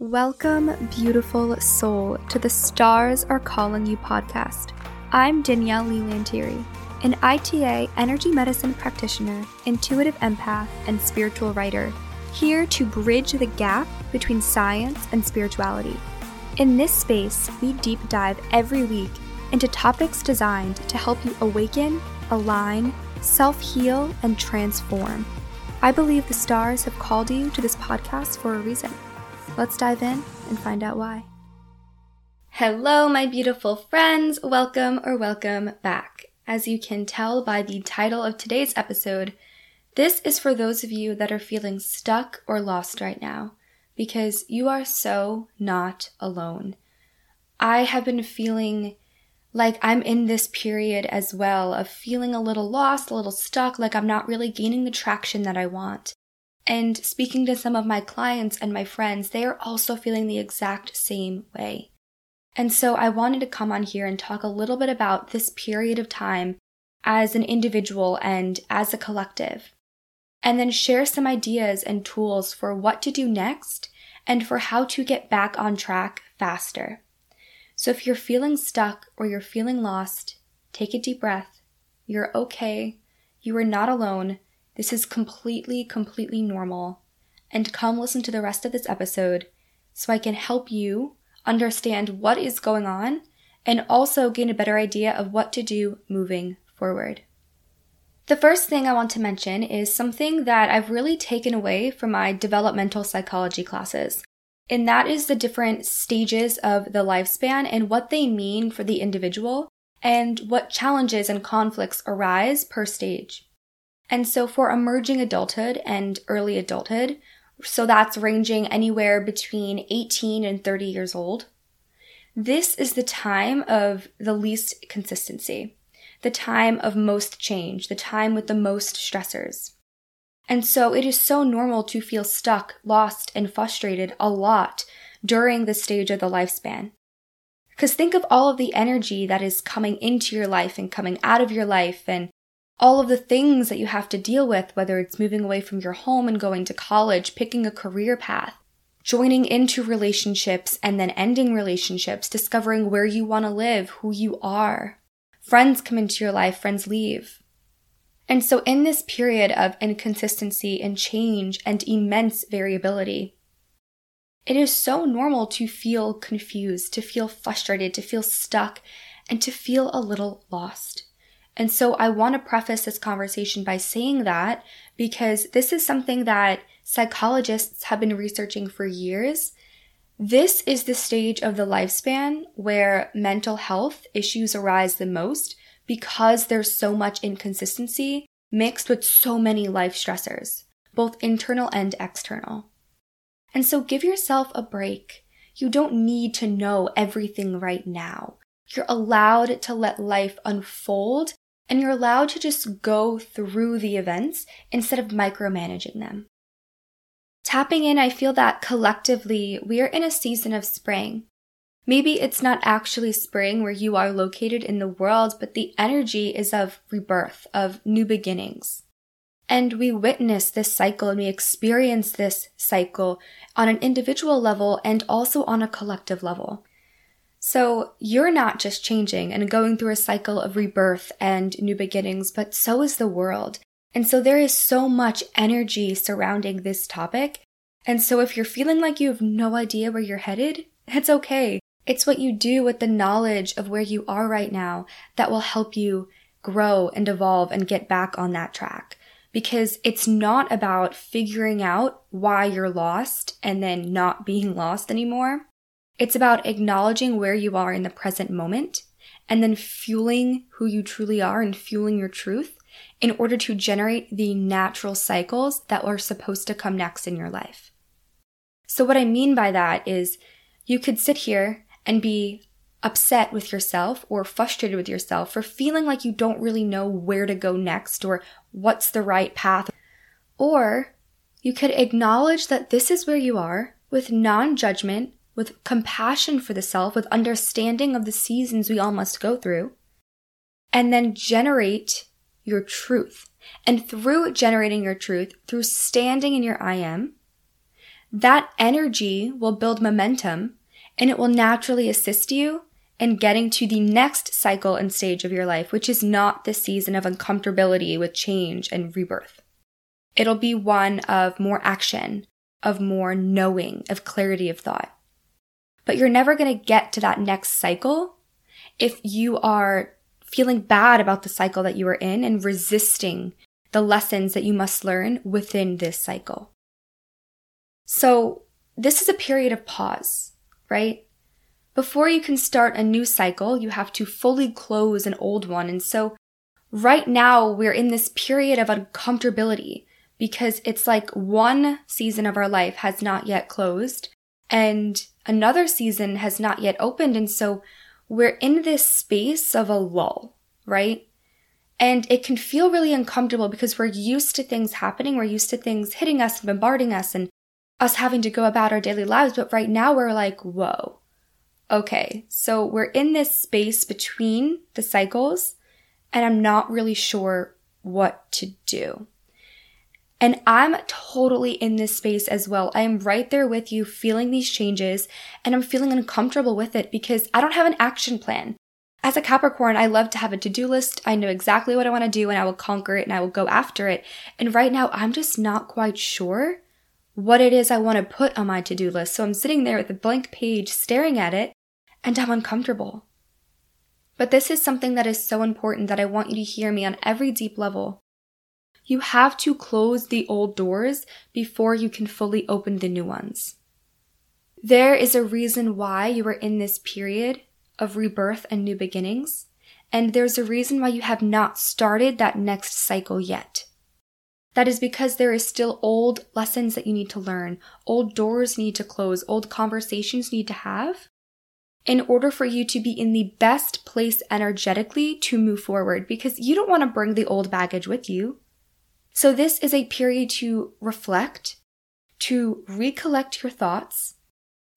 Welcome, beautiful soul, to the Stars Are Calling You podcast. I'm Danielle Leigh Lanteri, an ITA energy medicine practitioner, intuitive empath, and spiritual writer, here to bridge the gap between science and spirituality. In this space, we deep dive every week into topics designed to help you awaken, align, self heal, and transform. I believe the stars have called you to this podcast for a reason. Let's dive in and find out why. Hello, my beautiful friends. Welcome or welcome back. As you can tell by the title of today's episode, this is for those of you that are feeling stuck or lost right now, because you are so not alone. I have been feeling like I'm in this period as well of feeling a little lost, a little stuck, like I'm not really gaining the traction that I want. And speaking to some of my clients and my friends, they are also feeling the exact same way. And so I wanted to come on here and talk a little bit about this period of time as an individual and as a collective. And then share some ideas and tools for what to do next and for how to get back on track faster. So if you're feeling stuck or you're feeling lost, take a deep breath. You're okay. You are not alone. This is completely, completely normal. And come listen to the rest of this episode so I can help you understand what is going on and also gain a better idea of what to do moving forward. The first thing I want to mention is something that I've really taken away from my developmental psychology classes, and that is the different stages of the lifespan and what they mean for the individual and what challenges and conflicts arise per stage. And so for emerging adulthood and early adulthood, so that's ranging anywhere between 18 and 30 years old, this is the time of the least consistency, the time of most change, the time with the most stressors. And so it is so normal to feel stuck, lost, and frustrated a lot during this stage of the lifespan. Because think of all of the energy that is coming into your life and coming out of your life and all of the things that you have to deal with, whether it's moving away from your home and going to college, picking a career path, joining into relationships and then ending relationships, discovering where you want to live, who you are. Friends come into your life, friends leave. And so, in this period of inconsistency and change and immense variability, it is so normal to feel confused, to feel frustrated, to feel stuck, and to feel a little lost. And so I want to preface this conversation by saying that because this is something that psychologists have been researching for years. This is the stage of the lifespan where mental health issues arise the most because there's so much inconsistency mixed with so many life stressors, both internal and external. And so give yourself a break. You don't need to know everything right now. You're allowed to let life unfold and you're allowed to just go through the events instead of micromanaging them. Tapping in, I feel that collectively we are in a season of spring. Maybe it's not actually spring where you are located in the world, but the energy is of rebirth, of new beginnings. And we witness this cycle and we experience this cycle on an individual level and also on a collective level. So you're not just changing and going through a cycle of rebirth and new beginnings, but so is the world. And so there is so much energy surrounding this topic. And so if you're feeling like you have no idea where you're headed, it's okay. It's what you do with the knowledge of where you are right now that will help you grow and evolve and get back on that track. Because it's not about figuring out why you're lost and then not being lost anymore. It's about acknowledging where you are in the present moment and then fueling who you truly are and fueling your truth in order to generate the natural cycles that are supposed to come next in your life. So, what I mean by that is you could sit here and be upset with yourself or frustrated with yourself for feeling like you don't really know where to go next or what's the right path. Or you could acknowledge that this is where you are with non judgment with compassion for the self, with understanding of the seasons we all must go through, and then generate your truth. And through generating your truth, through standing in your I am, that energy will build momentum and it will naturally assist you in getting to the next cycle and stage of your life, which is not the season of uncomfortability with change and rebirth. It'll be one of more action, of more knowing, of clarity of thought. But you're never going to get to that next cycle if you are feeling bad about the cycle that you are in and resisting the lessons that you must learn within this cycle. So, this is a period of pause, right? Before you can start a new cycle, you have to fully close an old one. And so, right now, we're in this period of uncomfortability because it's like one season of our life has not yet closed and another season has not yet opened. And so, we're in this space of a lull, right? And it can feel really uncomfortable because we're used to things happening. We're used to things hitting us and bombarding us and us having to go about our daily lives. But right now we're like, whoa. Okay. So we're in this space between the cycles and I'm not really sure what to do. And I'm totally in this space as well. I am right there with you feeling these changes and I'm feeling uncomfortable with it because I don't have an action plan. As a Capricorn, I love to have a to do list. I know exactly what I want to do and I will conquer it and I will go after it. And right now, I'm just not quite sure what it is I want to put on my to do list. So I'm sitting there with a blank page staring at it and I'm uncomfortable. But this is something that is so important that I want you to hear me on every deep level. You have to close the old doors before you can fully open the new ones. There is a reason why you are in this period of rebirth and new beginnings. And there's a reason why you have not started that next cycle yet. That is because there is still old lessons that you need to learn, old doors need to close, old conversations need to have in order for you to be in the best place energetically to move forward because you don't want to bring the old baggage with you. So this is a period to reflect, to recollect your thoughts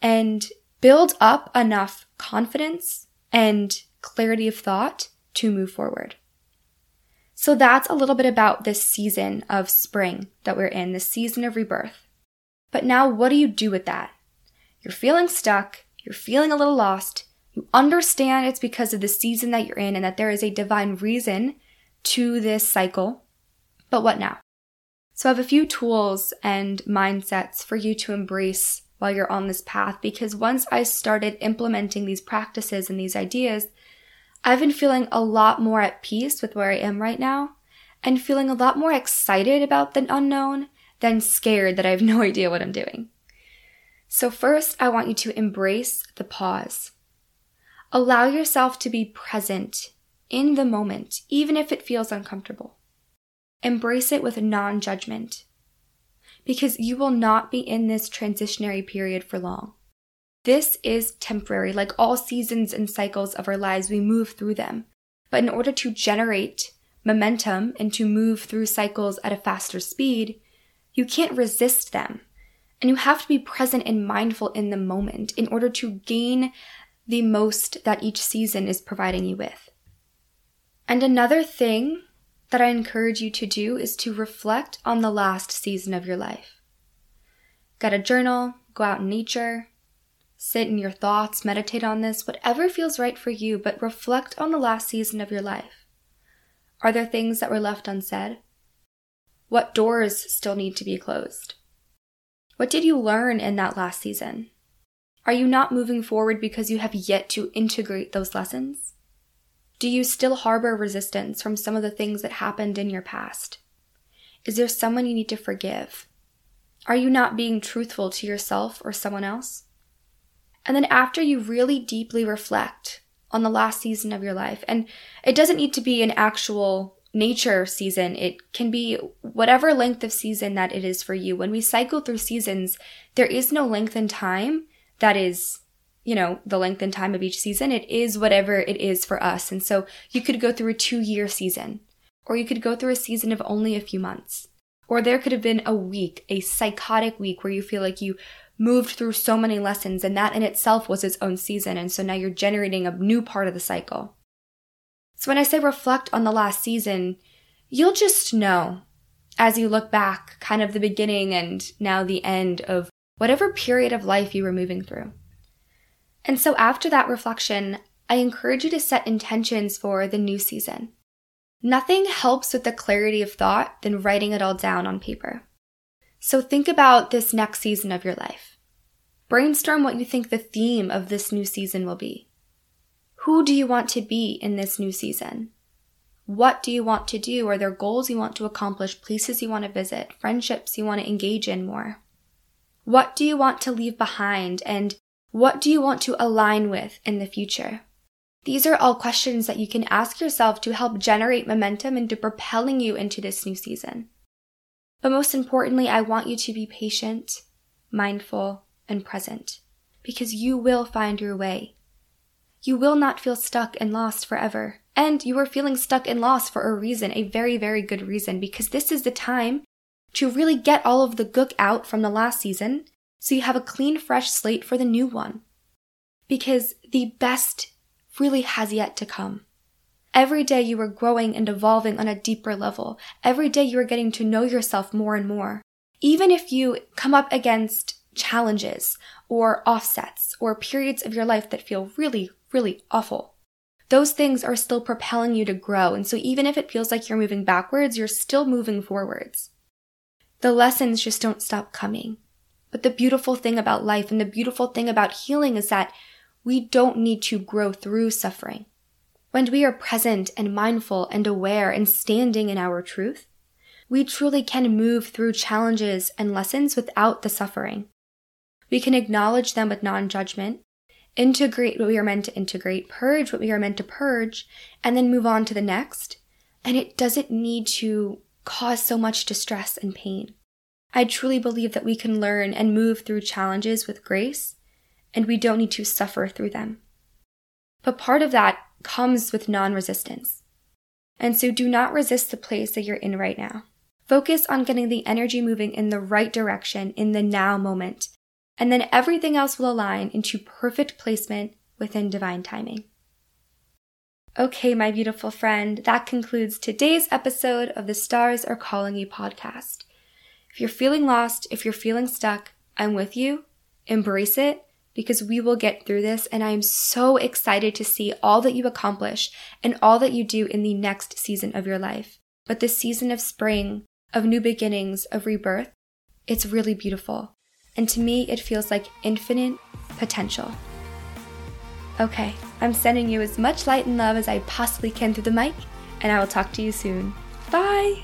and build up enough confidence and clarity of thought to move forward. So that's a little bit about this season of spring that we're in, this season of rebirth. But now what do you do with that? You're feeling stuck, you're feeling a little lost, you understand it's because of the season that you're in and that there is a divine reason to this cycle. But what now? So I have a few tools and mindsets for you to embrace while you're on this path because once I started implementing these practices and these ideas, I've been feeling a lot more at peace with where I am right now and feeling a lot more excited about the unknown than scared that I have no idea what I'm doing. So, first, I want you to embrace the pause. Allow yourself to be present in the moment, even if it feels uncomfortable. Embrace it with non judgment because you will not be in this transitionary period for long. This is temporary. Like all seasons and cycles of our lives, we move through them. But in order to generate momentum and to move through cycles at a faster speed, you can't resist them. And you have to be present and mindful in the moment in order to gain the most that each season is providing you with. And another thing that I encourage you to do is to reflect on the last season of your life. Get a journal, go out in nature, sit in your thoughts, meditate on this, whatever feels right for you, but reflect on the last season of your life. Are there things that were left unsaid? What doors still need to be closed? What did you learn in that last season? Are you not moving forward because you have yet to integrate those lessons? Do you still harbor resistance from some of the things that happened in your past? Is there someone you need to forgive? Are you not being truthful to yourself or someone else? And then after you really deeply reflect on the last season of your life, and it doesn't need to be an actual nature season, it can be whatever length of season that it is for you. When we cycle through seasons, there is no length in time that is you know, the length and time of each season. It is whatever it is for us. And so you could go through a two year season, or you could go through a season of only a few months. Or there could have been a week, a psychotic week where you feel like you moved through so many lessons and that in itself was its own season. And so now you're generating a new part of the cycle. So when I say reflect on the last season, you'll just know as you look back, kind of the beginning and now the end of whatever period of life you were moving through. And so after that reflection, I encourage you to set intentions for the new season. Nothing helps with the clarity of thought than writing it all down on paper. So think about this next season of your life. Brainstorm what you think the theme of this new season will be. Who do you want to be in this new season? What do you want to do? Are there goals you want to accomplish, places you want to visit, friendships you want to engage in more? What do you want to leave behind and what do you want to align with in the future? These are all questions that you can ask yourself to help generate momentum into propelling you into this new season. But most importantly, I want you to be patient, mindful, and present because you will find your way. You will not feel stuck and lost forever. And you are feeling stuck and lost for a reason, a very, very good reason, because this is the time to really get all of the gook out from the last season so you have a clean, fresh slate for the new one. Because the best really has yet to come. Every day you are growing and evolving on a deeper level. Every day you are getting to know yourself more and more. Even if you come up against challenges or offsets or periods of your life that feel really, really awful, those things are still propelling you to grow. And so even if it feels like you're moving backwards, you're still moving forwards. The lessons just don't stop coming. But the beautiful thing about life and the beautiful thing about healing is that we don't need to grow through suffering. When we are present and mindful and aware and standing in our truth, we truly can move through challenges and lessons without the suffering. We can acknowledge them with non judgment, integrate what we are meant to integrate, purge what we are meant to purge, and then move on to the next. And it doesn't need to cause so much distress and pain. I truly believe that we can learn and move through challenges with grace, and we don't need to suffer through them. But part of that comes with non resistance. And so do not resist the place that you're in right now. Focus on getting the energy moving in the right direction in the now moment, and then everything else will align into perfect placement within divine timing. Okay, my beautiful friend, that concludes today's episode of the Stars Are Calling You podcast. If you're feeling lost, if you're feeling stuck, I'm with you. Embrace it because we will get through this. And I am so excited to see all that you accomplish and all that you do in the next season of your life. But this season of spring, of new beginnings, of rebirth, it's really beautiful. And to me, it feels like infinite potential. Okay, I'm sending you as much light and love as I possibly can through the mic, and I will talk to you soon. Bye!